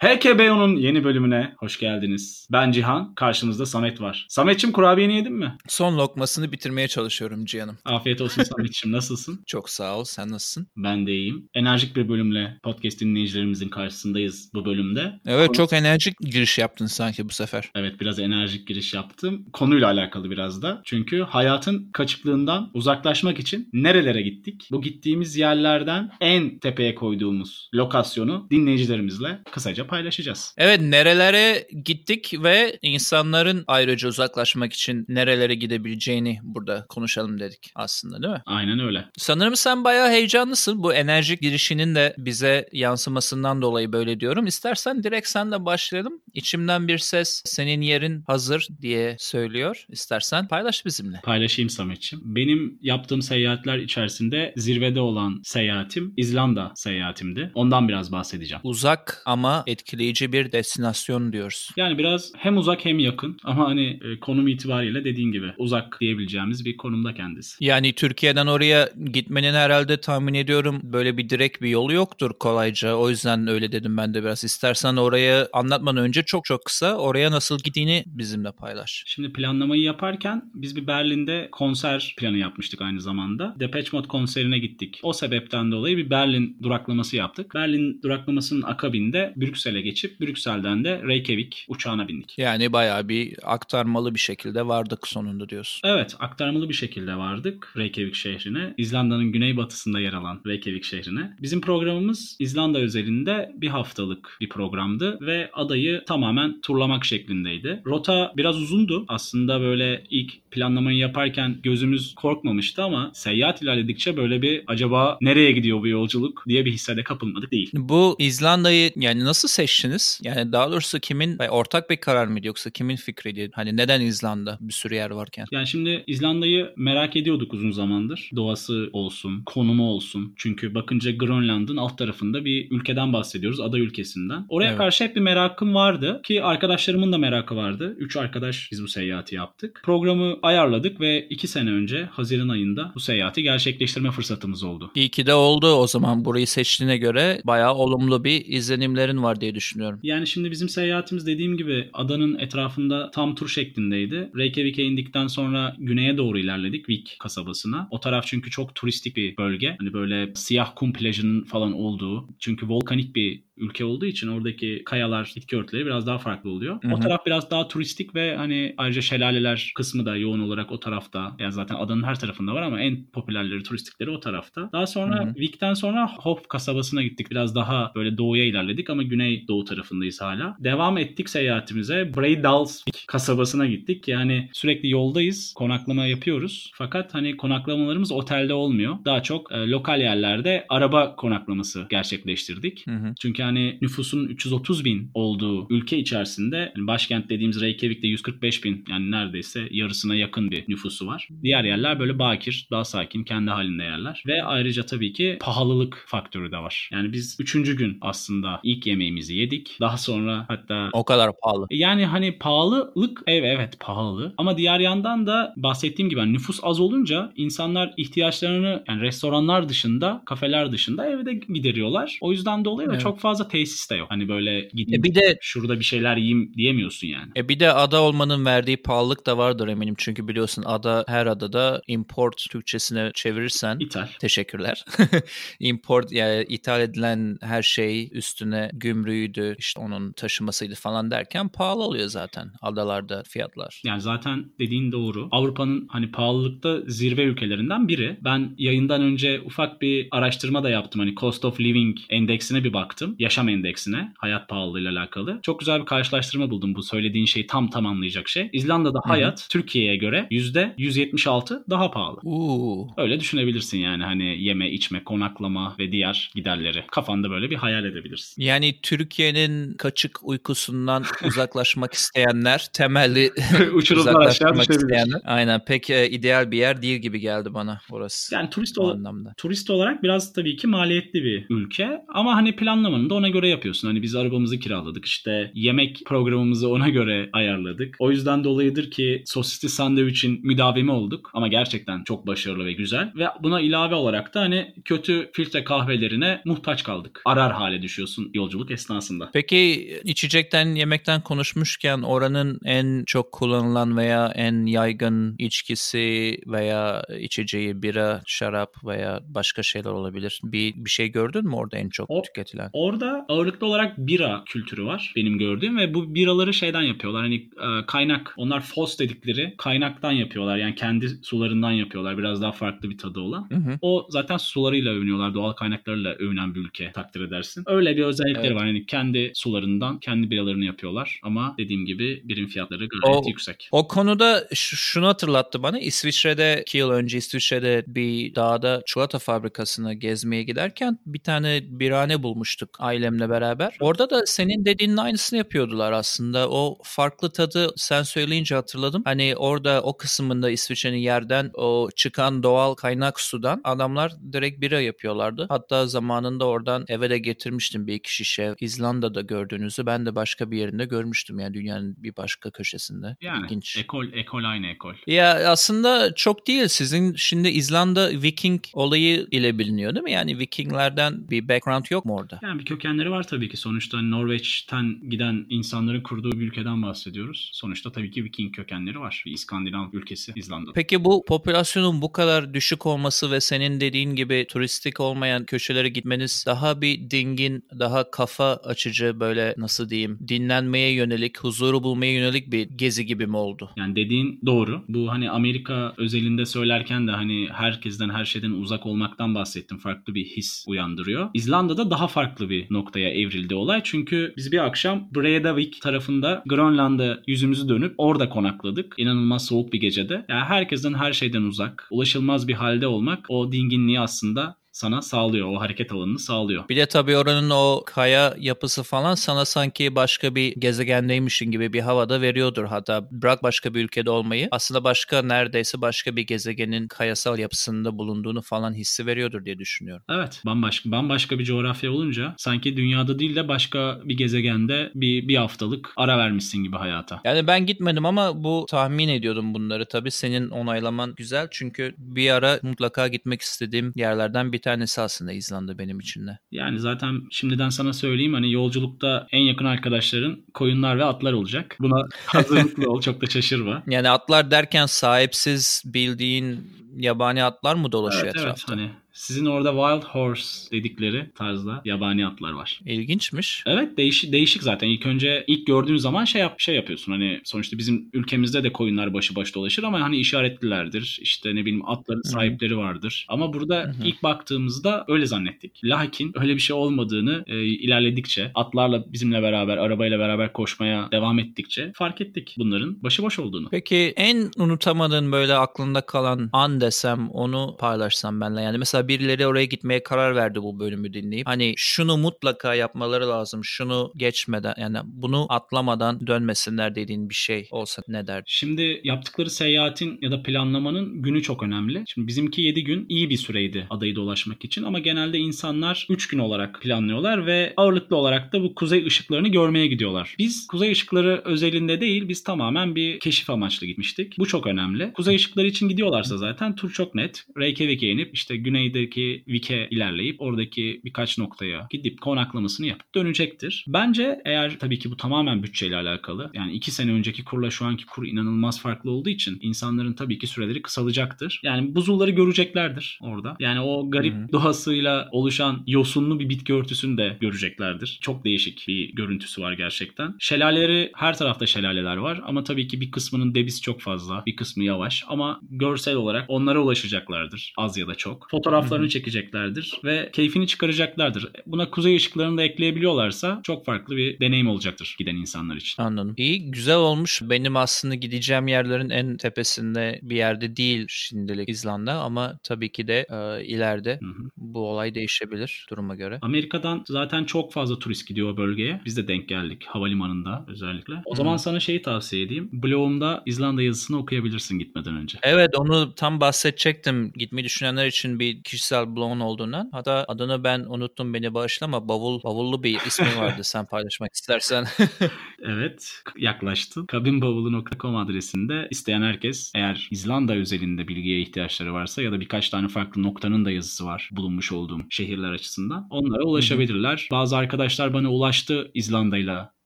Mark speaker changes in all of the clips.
Speaker 1: HKBO'nun yeni bölümüne hoş geldiniz. Ben Cihan, karşımızda Samet var. Sametçim kurabiyeni yedin mi?
Speaker 2: Son lokmasını bitirmeye çalışıyorum Cihan'ım.
Speaker 1: Afiyet olsun Sametçim, nasılsın?
Speaker 2: Çok sağ ol, sen nasılsın?
Speaker 1: Ben de iyiyim. Enerjik bir bölümle podcast dinleyicilerimizin karşısındayız bu bölümde.
Speaker 2: Evet
Speaker 1: Konu-
Speaker 2: çok enerjik giriş yaptın sanki bu sefer.
Speaker 1: Evet biraz enerjik giriş yaptım. Konuyla alakalı biraz da. Çünkü hayatın kaçıklığından uzaklaşmak için nerelere gittik? Bu gittiğimiz yerlerden en tepeye koyduğumuz lokasyonu dinleyicilerimizle kısaca paylaşacağız.
Speaker 2: Evet nerelere gittik ve insanların ayrıca uzaklaşmak için nerelere gidebileceğini burada konuşalım dedik aslında değil mi?
Speaker 1: Aynen öyle.
Speaker 2: Sanırım sen bayağı heyecanlısın. Bu enerjik girişinin de bize yansımasından dolayı böyle diyorum. İstersen direkt senle başlayalım. İçimden bir ses senin yerin hazır diye söylüyor. İstersen paylaş bizimle.
Speaker 1: Paylaşayım Sametçim. Benim yaptığım seyahatler içerisinde zirvede olan seyahatim İzlanda seyahatimdi. Ondan biraz bahsedeceğim.
Speaker 2: Uzak ama etkileyici bir destinasyon diyoruz.
Speaker 1: Yani biraz hem uzak hem yakın ama hani e, konum itibariyle dediğin gibi uzak diyebileceğimiz bir konumda kendisi.
Speaker 2: Yani Türkiye'den oraya gitmenin herhalde tahmin ediyorum böyle bir direkt bir yolu yoktur kolayca. O yüzden öyle dedim ben de biraz. İstersen oraya anlatmadan önce çok çok kısa oraya nasıl gittiğini bizimle paylaş.
Speaker 1: Şimdi planlamayı yaparken biz bir Berlin'de konser planı yapmıştık aynı zamanda. Depeche Mode konserine gittik. O sebepten dolayı bir Berlin duraklaması yaptık. Berlin duraklamasının akabinde Brüksel'e geçip Brüksel'den de Reykjavik uçağına bindik.
Speaker 2: Yani bayağı bir aktarmalı bir şekilde vardık sonunda diyorsun.
Speaker 1: Evet, aktarmalı bir şekilde vardık Reykjavik şehrine. İzlanda'nın güneybatısında yer alan Reykjavik şehrine. Bizim programımız İzlanda özelinde bir haftalık bir programdı ve adayı tamamen turlamak şeklindeydi. Rota biraz uzundu. Aslında böyle ilk planlamayı yaparken gözümüz korkmamıştı ama seyahat ilerledikçe böyle bir acaba nereye gidiyor bu yolculuk diye bir hissede kapılmadık değil.
Speaker 2: Bu İzlanda'yı yani nasıl seçtiniz? Yani daha doğrusu kimin ortak bir karar mıydı yoksa kimin fikriydi? Hani neden İzlanda bir sürü yer varken?
Speaker 1: Yani şimdi İzlanda'yı merak ediyorduk uzun zamandır. Doğası olsun, konumu olsun. Çünkü bakınca Grönland'ın alt tarafında bir ülkeden bahsediyoruz. Ada ülkesinden. Oraya
Speaker 2: Evet.
Speaker 1: karşı hep bir merakım vardı. Ki arkadaşlarımın da merakı vardı. Üç arkadaş biz bu seyahati yaptık. Programı ayarladık ve iki sene önce Haziran ayında bu seyahati gerçekleştirme fırsatımız oldu.
Speaker 2: İyi ki de oldu o zaman burayı seçtiğine göre bayağı olumlu bir izlenimlerin var diye düşünüyorum.
Speaker 1: Yani şimdi bizim seyahatimiz dediğim gibi adanın etrafında tam tur şeklindeydi. Reykjavik'e indikten sonra güneye doğru ilerledik Vik kasabasına. O taraf çünkü çok turistik bir bölge. Hani böyle siyah kum plajının falan olduğu. Çünkü volkanik bir ülke olduğu için oradaki kayalar, bitki örtüleri biraz daha farklı oluyor.
Speaker 2: Hı hı.
Speaker 1: O taraf biraz daha turistik ve hani ayrıca şelaleler kısmı da yoğun olarak o tarafta. Yani zaten adanın her tarafında var ama en popülerleri, turistikleri o tarafta. Daha sonra. Vik'ten sonra Hof kasabasına gittik. Biraz daha böyle doğuya ilerledik ama güney doğu tarafındayız hala. Devam ettik seyahatimize. Breidalsvik kasabasına gittik. Yani sürekli yoldayız. Konaklama yapıyoruz. Fakat hani konaklamalarımız otelde olmuyor. Daha çok e, lokal yerlerde araba konaklaması gerçekleştirdik.
Speaker 2: Hı hı.
Speaker 1: Çünkü hani nüfusun 330 bin olduğu ülke içerisinde yani başkent dediğimiz Reykjavik'te 145 bin yani neredeyse yarısına yakın bir nüfusu var. Diğer yerler böyle bakir, daha sakin, kendi halinde yerler. Ve ayrıca tabii ki pahalılık faktörü de var. Yani biz üçüncü gün aslında ilk yemeğimizi yedik. Daha sonra hatta
Speaker 2: O kadar pahalı.
Speaker 1: yani hani pahalılık ev evet pahalı ama diğer yandan da bahsettiğim gibi hani nüfus az olunca insanlar ihtiyaçlarını yani restoranlar dışında kafeler dışında evde gideriyorlar. O yüzden dolayı da
Speaker 2: Evet.
Speaker 1: çok fazla tesis de yok. Hani böyle gidip
Speaker 2: E bir de
Speaker 1: şurada bir şeyler yiyeyim diyemiyorsun yani.
Speaker 2: E bir de ada olmanın verdiği pahalılık da vardır eminim. Çünkü biliyorsun ada her adada import Türkçesine çevirirsen
Speaker 1: İthal.
Speaker 2: teşekkürler. import yani ithal edilen her şey üstüne gümrüğüydü işte onun taşımasıydı falan derken pahalı oluyor zaten adalarda fiyatlar.
Speaker 1: Yani zaten dediğin doğru. Avrupa'nın hani pahalılıkta zirve ülkelerinden biri. Ben yayından önce ufak bir araştırma da yaptım. Hani cost of living endeksine bir baktım. Yaşam endeksine. Hayat pahalılığıyla alakalı. Çok güzel bir karşılaştırma buldum bu söylediğin şeyi tam tamamlayacak şey. İzlanda'da
Speaker 2: hı.
Speaker 1: hayat Türkiye'ye göre %176 daha pahalı.
Speaker 2: Uuu.
Speaker 1: Öyle düşünebilirsin yani hani yeme, içme, konaklama ve diğer giderleri. Kafanda böyle bir hayal edebilirsin.
Speaker 2: Yani Türkiye'nin kaçık uykusundan uzaklaşmak isteyenler temelli uzaklaşmak isteyenler. Aynen pek e, ideal bir yer değil gibi geldi bana orası.
Speaker 1: Yani turist
Speaker 2: o anlamda.
Speaker 1: turist olarak biraz tabii ki maliyetli bir ülke ama hani planlamanın da ona göre yapıyorsun. Hani biz arabamızı kiraladık. İşte yemek programımızı ona göre ayarladık. O yüzden dolayıdır ki sosisli sandviçin müdavimi olduk. Ama gerçekten çok başarılı ve güzel. Ve buna ilave olarak da hani kötü filtre kahvelerine muhtaç kaldık. Arar hale düşüyorsun yolculuk esnasında.
Speaker 2: Peki içecekten yemekten konuşmuşken oranın en çok kullanılan veya en yaygın içkisi veya içeceği bira, şarap veya başka şeyler olabilir. Bir, bir şey gördün mü orada en çok
Speaker 1: O-
Speaker 2: tüketilen?
Speaker 1: Orada ağırlıklı olarak bira kültürü var benim gördüğüm ve bu biraları şeyden yapıyorlar. Hani e, kaynak onlar fos dedikleri kaynaktan yapıyorlar. Yani kendi sularından yapıyorlar. Biraz daha farklı bir tadı olan.
Speaker 2: Hı hı.
Speaker 1: O zaten sularıyla övünüyorlar. Doğal kaynaklarıyla övünen bir ülke takdir edersin. Öyle bir özellikleri
Speaker 2: Evet.
Speaker 1: var. Yani kendi sularından kendi biralarını yapıyorlar. Ama dediğim gibi birim fiyatları gayet
Speaker 2: O-
Speaker 1: yüksek.
Speaker 2: O konuda şunu hatırlattı bana. İsviçre'de iki yıl önce İsviçre'de bir dağda çikolata fabrikasına gezmeye giderken bir tane birane bulmuştuk ailemle beraber. Orada da senin dediğinin aynısını yapıyordular aslında. O farklı tadı sen söyleyince hatırladım. Hani orada o kısmında İsviçre'nin yerden o çıkan doğal kaynak sudan adamlar direkt bira yapıyorlardı. Hatta zamanında oradan eve de getirmiştim bir iki şişe. İzlanda'da gördüğünüzü ben de başka bir yerinde görmüştüm yani dünyanın bir başka köşesinde.
Speaker 1: Yani
Speaker 2: İlginç.
Speaker 1: ekol ekol aynı ekol.
Speaker 2: Ya aslında çok değil. Sizin şimdi İzlanda Viking olayı ile biliniyor değil mi? Yani Vikinglerden bir background yok mu orada?
Speaker 1: Yani bir kökenleri var tabii ki. Sonuçta Norveç'ten giden insanların kurduğu bir ülkeden bahsediyoruz. Sonuçta tabii ki Viking kökenleri var. Bir İskandinav ülkesi İzlanda.
Speaker 2: Peki bu popülasyonun bu kadar düşük olması ve senin dediğin gibi turistik olmayan köşelere gitmeniz daha bir dingin, daha kafa açıcı böyle nasıl diyeyim dinlenmeye yönelik, huzuru bulmaya yönelik bir gezi gibi mi oldu?
Speaker 1: Yani dediğin doğru. Bu hani Amerika özelinde söylerken de hani herkesten her şeyden uzak olmaktan bahsettim. Farklı bir his uyandırıyor. İzlanda'da daha farklı bir noktaya evrildi olay. Çünkü biz bir akşam Breivik tarafında Grönland'a yüzümüzü dönüp orada konakladık. İnanılmaz soğuk bir gecede. Yani herkesten her şeyden uzak, ulaşılmaz bir halde olmak o dinginliği aslında sana sağlıyor. O hareket alanını sağlıyor.
Speaker 2: Bir de tabii oranın o kaya yapısı falan sana sanki başka bir gezegendeymişin gibi bir havada veriyordur. Hatta bırak başka bir ülkede olmayı aslında başka neredeyse başka bir gezegenin kayasal yapısında bulunduğunu falan hissi veriyordur diye düşünüyorum.
Speaker 1: Evet, bambaşka bambaşka bir coğrafya olunca sanki dünyada değil de başka bir gezegende bir bir haftalık ara vermişsin gibi hayata.
Speaker 2: Yani ben gitmedim ama bu tahmin ediyordum bunları. Tabii senin onaylaman güzel çünkü bir ara mutlaka gitmek istediğim yerlerden bir tanesi aslında İzlanda benim için de.
Speaker 1: Yani zaten şimdiden sana söyleyeyim hani yolculukta en yakın arkadaşların koyunlar ve atlar olacak. Buna hazırlıklı ol, çok da şaşırma.
Speaker 2: Yani atlar derken sahipsiz bildiğin yabani atlar mı dolaşıyor
Speaker 1: Evet, evet
Speaker 2: etrafta?
Speaker 1: hani sizin orada wild horse dedikleri tarzda yabani atlar var.
Speaker 2: İlginçmiş.
Speaker 1: Evet değişik değişik zaten. İlk önce ilk gördüğün zaman şey yap şey yapıyorsun. Hani sonuçta bizim ülkemizde de koyunlar başı baş dolaşır ama hani işaretlilerdir. İşte ne bileyim atların sahipleri vardır. Ama burada
Speaker 2: Hı hı.
Speaker 1: ilk baktığımızda öyle zannettik. Lakin öyle bir şey olmadığını e, ilerledikçe atlarla bizimle beraber arabayla beraber koşmaya devam ettikçe fark ettik bunların başıboş olduğunu.
Speaker 2: Peki en unutamadığın böyle aklında kalan an desem onu paylaşsam benimle. Yani mesela birileri oraya gitmeye karar verdi bu bölümü dinleyip. Hani şunu mutlaka yapmaları lazım. Şunu geçmeden yani bunu atlamadan dönmesinler dediğin bir şey olsa ne derdin?
Speaker 1: Şimdi yaptıkları seyahatin ya da planlamanın günü çok önemli. Şimdi bizimki 7 gün iyi bir süreydi adayı dolaşmak için ama genelde insanlar 3 gün olarak planlıyorlar ve ağırlıklı olarak da bu kuzey ışıklarını görmeye gidiyorlar. Biz kuzey ışıkları özelinde değil biz tamamen bir keşif amaçlı gitmiştik. Bu çok önemli. Kuzey ışıkları için gidiyorlarsa zaten tur çok net. Reykjavik'e inip işte güneydeki Vik'e ilerleyip oradaki birkaç noktaya gidip konaklamasını yapıp dönecektir. Bence eğer tabii ki bu tamamen bütçeyle alakalı. Yani 2 sene önceki kurla şu anki kur inanılmaz farklı olduğu için insanların tabii ki süreleri kısalacaktır. Yani buzulları göreceklerdir orada. Yani o garip
Speaker 2: Hı hı.
Speaker 1: doğasıyla oluşan yosunlu bir bitki örtüsünü de göreceklerdir. Çok değişik bir görüntüsü var gerçekten. Şelaleleri her tarafta şelaleler var ama tabii ki bir kısmının debisi çok fazla, bir kısmı yavaş ama görsel olarak onlara ulaşacaklardır az ya da çok. Fotoğraflarını çekeceklerdir ve keyfini çıkaracaklardır. Buna kuzey ışıklarını da ekleyebiliyorlarsa çok farklı bir deneyim olacaktır giden insanlar için.
Speaker 2: Anladım. İyi güzel olmuş. Benim aslında gideceğim yerlerin en tepesinde bir yerde değil şimdilik İzlanda ama tabii ki de e, ileride
Speaker 1: Hı hı.
Speaker 2: bu olay değişebilir duruma göre.
Speaker 1: Amerika'dan zaten çok fazla turist gidiyor o bölgeye. Biz de denk geldik havalimanında özellikle. O
Speaker 2: Hı.
Speaker 1: zaman sana şeyi tavsiye edeyim. Blogumda İzlanda yazısını okuyabilirsin gitmeden önce.
Speaker 2: Evet onu tam bahsedecektim. Gitmeyi düşünenler için bir kişisel blogun olduğundan. Hatta adını ben unuttum beni bağışlama. Bavul, bavullu bir ismi vardı sen paylaşmak istersen.
Speaker 1: evet yaklaştın. Kabinbavulu.com adresinde isteyen herkes eğer İzlanda özelinde bilgiye ihtiyaçları varsa ya da birkaç tane farklı noktanın da yazısı var bulunmuş olduğum şehirler açısından. Onlara ulaşabilirler. Bazı arkadaşlar bana ulaştı İzlanda'yla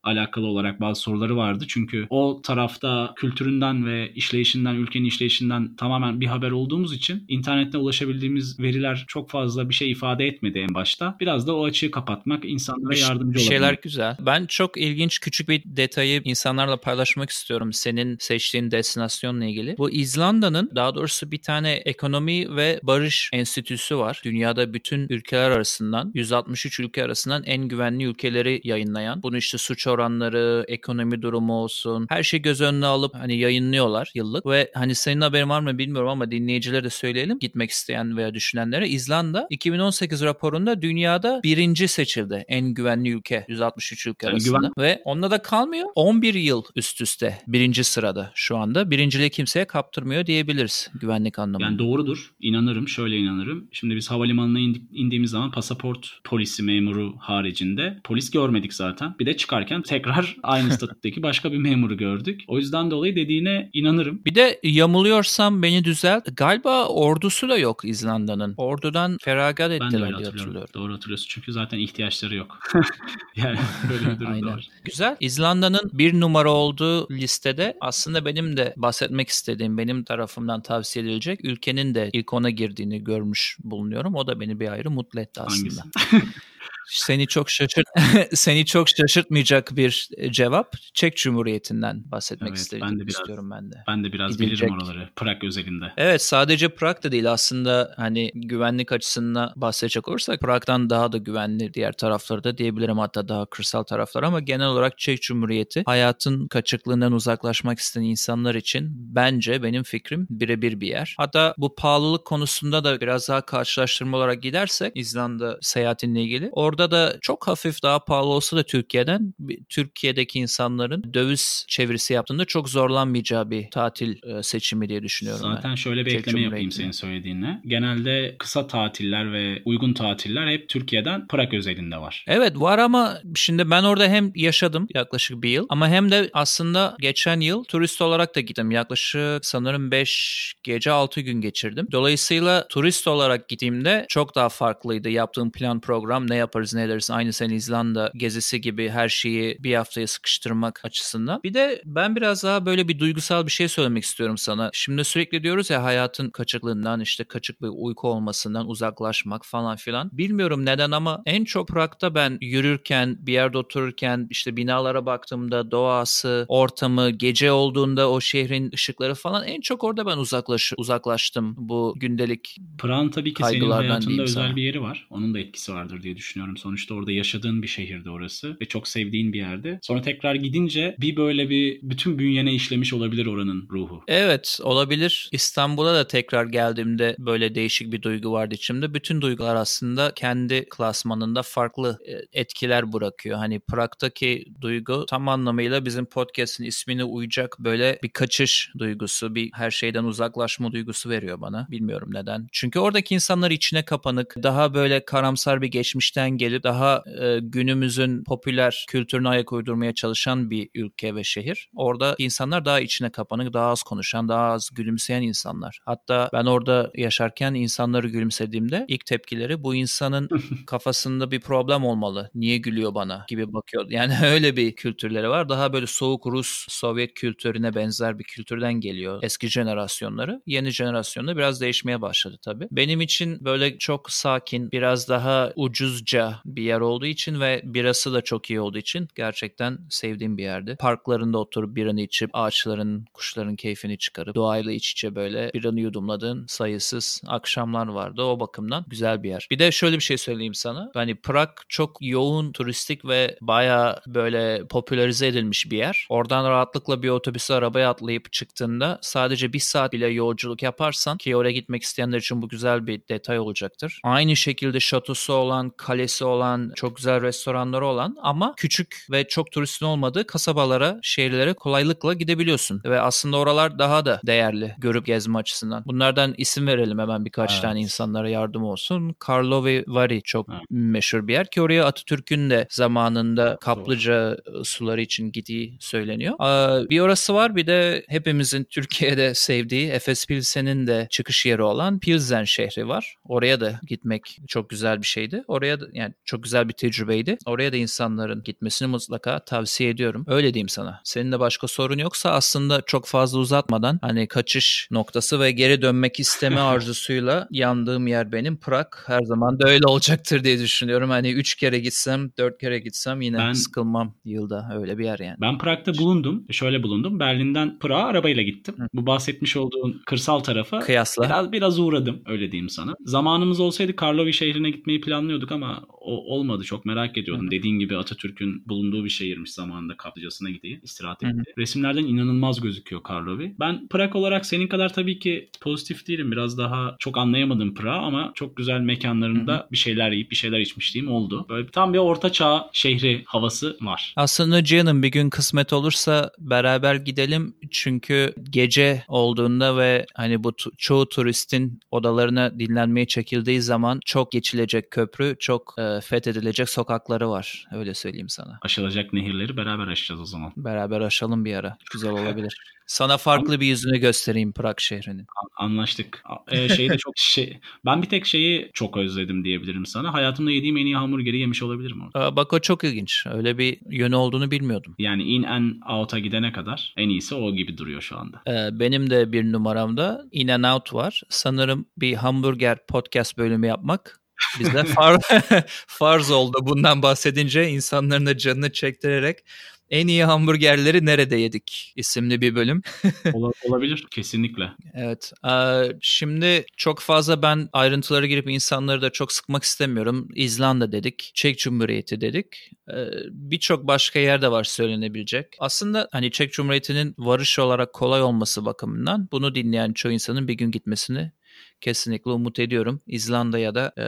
Speaker 1: alakalı olarak bazı soruları vardı. Çünkü o tarafta kültüründen ve işleyişinden, ülkenin işleyişinden tamamen bir haber olduğumuz için internette ulaşabildiğimiz veriler çok fazla bir şey ifade etmedi en başta. Biraz da o açığı kapatmak insanlara yardımcı olabilir.
Speaker 2: Şeyler güzel. Ben çok ilginç küçük bir detayı insanlarla paylaşmak istiyorum senin seçtiğin destinasyonla ilgili. Bu İzlanda'nın daha doğrusu bir tane ekonomi ve barış enstitüsü var. Dünyada bütün ülkeler arasından 163 ülke arasından en güvenli ülkeleri yayınlayan. Bunu işte suç oranları, ekonomi durumu olsun her şeyi göz önüne alıp hani yayınlıyorlar yıllık ve hani senin haberin var mı bilmiyorum ama dinleyicilere de söyleyelim gitmek isteyen veya düşünenlere. İzlanda 2018 raporunda dünyada birinci seçildi en güvenli ülke 163 ülke yani arasında güven... ve onunla da kalmıyor. 11 yıl üst üste birinci sırada şu anda. Birinciliği kimseye kaptırmıyor diyebiliriz güvenlik anlamında.
Speaker 1: Yani doğrudur. İnanırım şöyle inanırım. Şimdi biz havalimanına indiğimiz zaman pasaport polisi memuru haricinde polis görmedik zaten. Bir de çıkarken tekrar aynı statüdeki başka bir memuru gördük. O yüzden dolayı dediğine inanırım.
Speaker 2: Bir de yamuluyorsam beni düzelt. Galiba ordusu da yok İzlanda'nın. Ordudan feragat ettiler ben de öyle diye hatırlıyorum.
Speaker 1: Doğru hatırlıyorsun. Çünkü zaten ihtiyaçları yok. yani böyle bir durum Aynen. var.
Speaker 2: Güzel. İzlanda'nın bir numara olduğu listede aslında benim de bahsetmek istediğim, benim tarafımdan tavsiye edilecek ülkenin de ilk ona girdiğini görmüş bulunuyorum. O da beni bir ayrı mutlu etti aslında. Seni çok şaşırt seni çok şaşırtmayacak bir cevap Çek Cumhuriyeti'nden bahsetmek evet, istedim, ben de biraz, istiyorum ben de.
Speaker 1: Ben de biraz Gidilecek. bilirim oraları Prag özelinde.
Speaker 2: Evet sadece Prag da değil aslında hani güvenlik açısından bahsedecek olursak Prag'dan daha da güvenli diğer tarafları da diyebilirim hatta daha kırsal taraflar ama genel olarak Çek Cumhuriyeti hayatın kaçıklığından uzaklaşmak isteyen insanlar için bence benim fikrim birebir bir yer. Hatta bu pahalılık konusunda da biraz daha karşılaştırma olarak gidersek İzlanda seyahatinle ilgili orada Orada da çok hafif daha pahalı olsa da Türkiye'den Türkiye'deki insanların döviz çevirisi yaptığında çok zorlanmayacağı bir tatil e, seçimi diye düşünüyorum.
Speaker 1: Zaten ben. şöyle bir Çek ekleme yapayım senin söylediğine. Genelde kısa tatiller ve uygun tatiller hep Türkiye'den Prag özelinde var.
Speaker 2: Evet var ama şimdi ben orada hem yaşadım yaklaşık bir yıl ama hem de aslında geçen yıl turist olarak da gittim. Yaklaşık sanırım 5 gece 6 gün geçirdim. Dolayısıyla turist olarak gittiğimde çok daha farklıydı. Yaptığım plan program ne yaparız yaparız ne ederiz aynı sen İzlanda gezisi gibi her şeyi bir haftaya sıkıştırmak açısından. Bir de ben biraz daha böyle bir duygusal bir şey söylemek istiyorum sana. Şimdi sürekli diyoruz ya hayatın kaçıklığından işte kaçık bir uyku olmasından uzaklaşmak falan filan. Bilmiyorum neden ama en çok Prag'da ben yürürken bir yerde otururken işte binalara baktığımda doğası, ortamı, gece olduğunda o şehrin ışıkları falan en çok orada ben uzaklaş uzaklaştım bu gündelik
Speaker 1: Prag'ın tabii ki senin hayatında özel sana. bir yeri var. Onun da etkisi vardır diye düşünüyorum düşünüyorum. Sonuçta orada yaşadığın bir şehirdi orası ve çok sevdiğin bir yerdi. Sonra tekrar gidince bir böyle bir bütün bünyene işlemiş olabilir oranın ruhu.
Speaker 2: Evet olabilir. İstanbul'a da tekrar geldiğimde böyle değişik bir duygu vardı içimde. Bütün duygular aslında kendi klasmanında farklı e, etkiler bırakıyor. Hani Prag'daki duygu tam anlamıyla bizim podcast'in ismine uyacak böyle bir kaçış duygusu, bir her şeyden uzaklaşma duygusu veriyor bana. Bilmiyorum neden. Çünkü oradaki insanlar içine kapanık, daha böyle karamsar bir geçmişten gelip daha e, günümüzün popüler kültürüne ayak uydurmaya çalışan bir ülke ve şehir. Orada insanlar daha içine kapanık, daha az konuşan, daha az gülümseyen insanlar. Hatta ben orada yaşarken insanları gülümsediğimde ilk tepkileri bu insanın kafasında bir problem olmalı. Niye gülüyor bana gibi bakıyor. Yani öyle bir kültürleri var. Daha böyle soğuk Rus, Sovyet kültürüne benzer bir kültürden geliyor eski jenerasyonları. Yeni jenerasyonda biraz değişmeye başladı tabii. Benim için böyle çok sakin, biraz daha ucuzca bir yer olduğu için ve birası da çok iyi olduğu için gerçekten sevdiğim bir yerdi. Parklarında oturup biranı içip ağaçların, kuşların keyfini çıkarıp doğayla iç içe böyle biranı yudumladığın sayısız akşamlar vardı. O bakımdan güzel bir yer. Bir de şöyle bir şey söyleyeyim sana. Hani Prag çok yoğun turistik ve baya böyle popülerize edilmiş bir yer. Oradan rahatlıkla bir otobüse arabaya atlayıp çıktığında sadece bir saat bile yolculuk yaparsan ki oraya gitmek isteyenler için bu güzel bir detay olacaktır. Aynı şekilde şatosu olan, kalesi kafesi olan, çok güzel restoranları olan ama küçük ve çok turistin olmadığı kasabalara, şehirlere kolaylıkla gidebiliyorsun. Ve aslında oralar daha da değerli görüp gezme açısından. Bunlardan isim verelim hemen birkaç
Speaker 1: Evet.
Speaker 2: tane insanlara yardım olsun. Karlovy Vary çok
Speaker 1: Evet.
Speaker 2: meşhur bir yer ki oraya Atatürk'ün de zamanında kaplıca suları için gittiği söyleniyor. Bir orası var bir de hepimizin Türkiye'de sevdiği Efes Pilsen'in de çıkış yeri olan Pilsen şehri var. Oraya da gitmek çok güzel bir şeydi. Oraya da yani çok güzel bir tecrübeydi. Oraya da insanların gitmesini mutlaka tavsiye ediyorum. Öyle diyeyim sana. Senin de başka sorun yoksa aslında çok fazla uzatmadan hani kaçış noktası ve geri dönmek isteme arzusuyla yandığım yer benim Prag. Her zaman da öyle olacaktır diye düşünüyorum. Hani üç kere gitsem, dört kere gitsem yine
Speaker 1: Ben-
Speaker 2: sıkılmam yılda. Öyle bir yer yani.
Speaker 1: Ben Prag'da bulundum. Şöyle bulundum. Berlin'den Prag'a arabayla gittim. Bu bahsetmiş olduğun kırsal tarafa
Speaker 2: Kıyasla.
Speaker 1: biraz biraz uğradım öyle diyeyim sana. Zamanımız olsaydı Karlovy şehrine gitmeyi planlıyorduk ama o olmadı. Çok merak ediyordum. Dediğin gibi Atatürk'ün bulunduğu bir şehirmiş zamanında kaplıcasına gideyim. istirahat etti. Resimlerden inanılmaz gözüküyor Karlovy. Ben Prag olarak senin kadar tabii ki pozitif değilim. Biraz daha çok anlayamadım Prag ama çok güzel mekanlarında bir şeyler yiyip bir şeyler içmişliğim oldu. Böyle tam bir orta çağ şehri havası var.
Speaker 2: Aslında Cihan'ın bir gün kısmet olursa beraber gidelim. Çünkü gece olduğunda ve hani bu çoğu turistin odalarına dinlenmeye çekildiği zaman çok geçilecek köprü, çok e, fethedilecek sokakları var. Öyle söyleyeyim sana.
Speaker 1: Aşılacak nehirleri beraber aşacağız o zaman.
Speaker 2: Beraber aşalım bir ara. Güzel olabilir. Sana farklı bir yüzünü göstereyim Prag şehrinin.
Speaker 1: An- Anlaştık. A- E, şeyi de çok şey ben bir tek şeyi çok özledim diyebilirim sana. Hayatımda yediğim en iyi hamburgeri yemiş olabilirim orada.
Speaker 2: Aa, bak o çok ilginç. Öyle bir yönü olduğunu bilmiyordum.
Speaker 1: Yani in and out'a gidene kadar en iyisi o gibi duruyor şu anda.
Speaker 2: Ee, benim de bir numaramda In and Out var. Sanırım bir hamburger podcast bölümü yapmak bize far, farz oldu. Bundan bahsedince insanların da canını çektirerek en iyi hamburgerleri nerede yedik isimli bir bölüm.
Speaker 1: Ola- olabilir kesinlikle.
Speaker 2: Evet. Şimdi çok fazla ben ayrıntılara girip insanları da çok sıkmak istemiyorum. İzlanda dedik, Çek Cumhuriyeti dedik. Ee, Birçok başka yerde var söylenebilecek. Aslında hani Çek Cumhuriyeti'nin varış olarak kolay olması bakımından bunu dinleyen çoğu insanın bir gün gitmesini kesinlikle umut ediyorum. İzlanda'ya da e,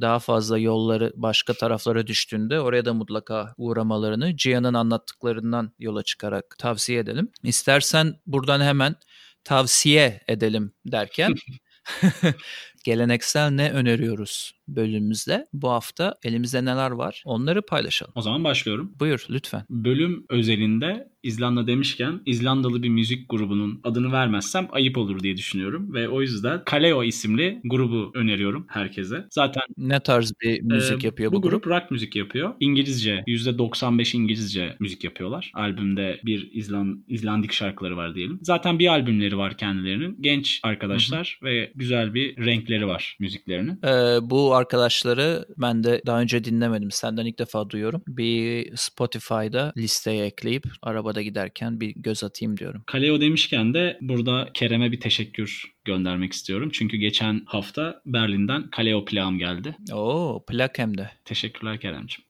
Speaker 2: daha fazla yolları başka taraflara düştüğünde oraya da mutlaka uğramalarını Cihan'ın anlattıklarından yola çıkarak tavsiye edelim. İstersen buradan hemen tavsiye edelim derken geleneksel ne öneriyoruz bölümümüzde. Bu hafta elimizde neler var onları paylaşalım.
Speaker 1: O zaman başlıyorum.
Speaker 2: Buyur lütfen.
Speaker 1: Bölüm özelinde İzlanda demişken İzlandalı bir müzik grubunun adını vermezsem ayıp olur diye düşünüyorum. Ve o yüzden Kaleo isimli grubu öneriyorum herkese. Zaten
Speaker 2: Ne tarz bir müzik
Speaker 1: Ee,
Speaker 2: yapıyor bu, grup?
Speaker 1: rock müzik yapıyor. İngilizce, %95 İngilizce müzik yapıyorlar. Albümde bir İzlan, İzlandik şarkıları var diyelim. Zaten bir albümleri var kendilerinin. Genç arkadaşlar ve güzel bir renkleri var müziklerinin.
Speaker 2: Ee, bu arkadaşları ben de daha önce dinlemedim. Senden ilk defa duyuyorum. Bir Spotify'da listeye ekleyip arabada giderken bir göz atayım diyorum.
Speaker 1: Kaleo demişken de burada Kerem'e bir teşekkür göndermek istiyorum. Çünkü geçen hafta Berlin'den Kaleo plağım geldi.
Speaker 2: Oo plak hem de.
Speaker 1: Teşekkürler Kerem'ciğim.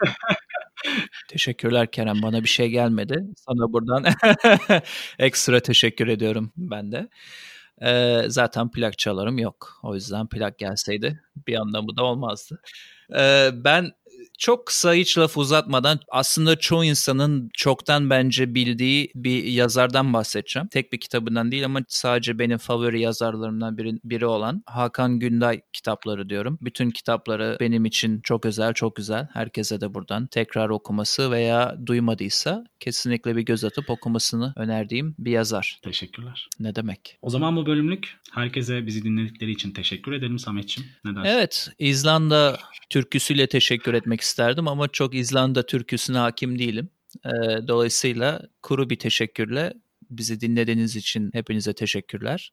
Speaker 2: Teşekkürler Kerem. Bana bir şey gelmedi. Sana buradan ekstra teşekkür ediyorum ben de. Ee, zaten plak çalarım yok. O yüzden plak gelseydi bir anlamı da olmazdı. Ee, ben çok kısa hiç laf uzatmadan aslında çoğu insanın çoktan bence bildiği bir yazardan bahsedeceğim. Tek bir kitabından değil ama sadece benim favori yazarlarımdan biri, biri olan Hakan Günday kitapları diyorum. Bütün kitapları benim için çok özel, çok güzel. Herkese de buradan tekrar okuması veya duymadıysa kesinlikle bir göz atıp okumasını önerdiğim bir yazar.
Speaker 1: Teşekkürler.
Speaker 2: Ne demek?
Speaker 1: O zaman bu bölümlük herkese bizi dinledikleri için teşekkür edelim Samet'ciğim. Ne dersin?
Speaker 2: Evet, İzlanda türküsüyle teşekkür etmek isterdim ama çok İzlanda türküsüne hakim değilim. Ee, dolayısıyla kuru bir teşekkürle bizi dinlediğiniz için hepinize teşekkürler.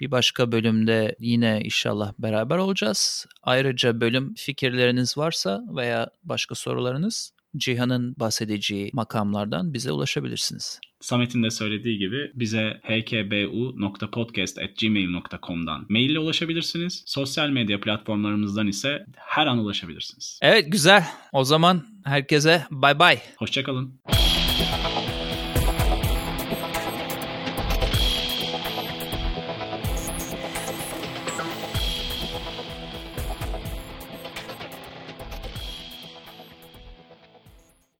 Speaker 2: Bir başka bölümde yine inşallah beraber olacağız. Ayrıca bölüm fikirleriniz varsa veya başka sorularınız Cihan'ın bahsedeceği makamlardan bize ulaşabilirsiniz.
Speaker 1: Samet'in de söylediği gibi bize hkbu.podcast.gmail.com'dan mail ile ulaşabilirsiniz. Sosyal medya platformlarımızdan ise her an ulaşabilirsiniz.
Speaker 2: Evet güzel. O zaman herkese bay bay.
Speaker 1: Hoşçakalın.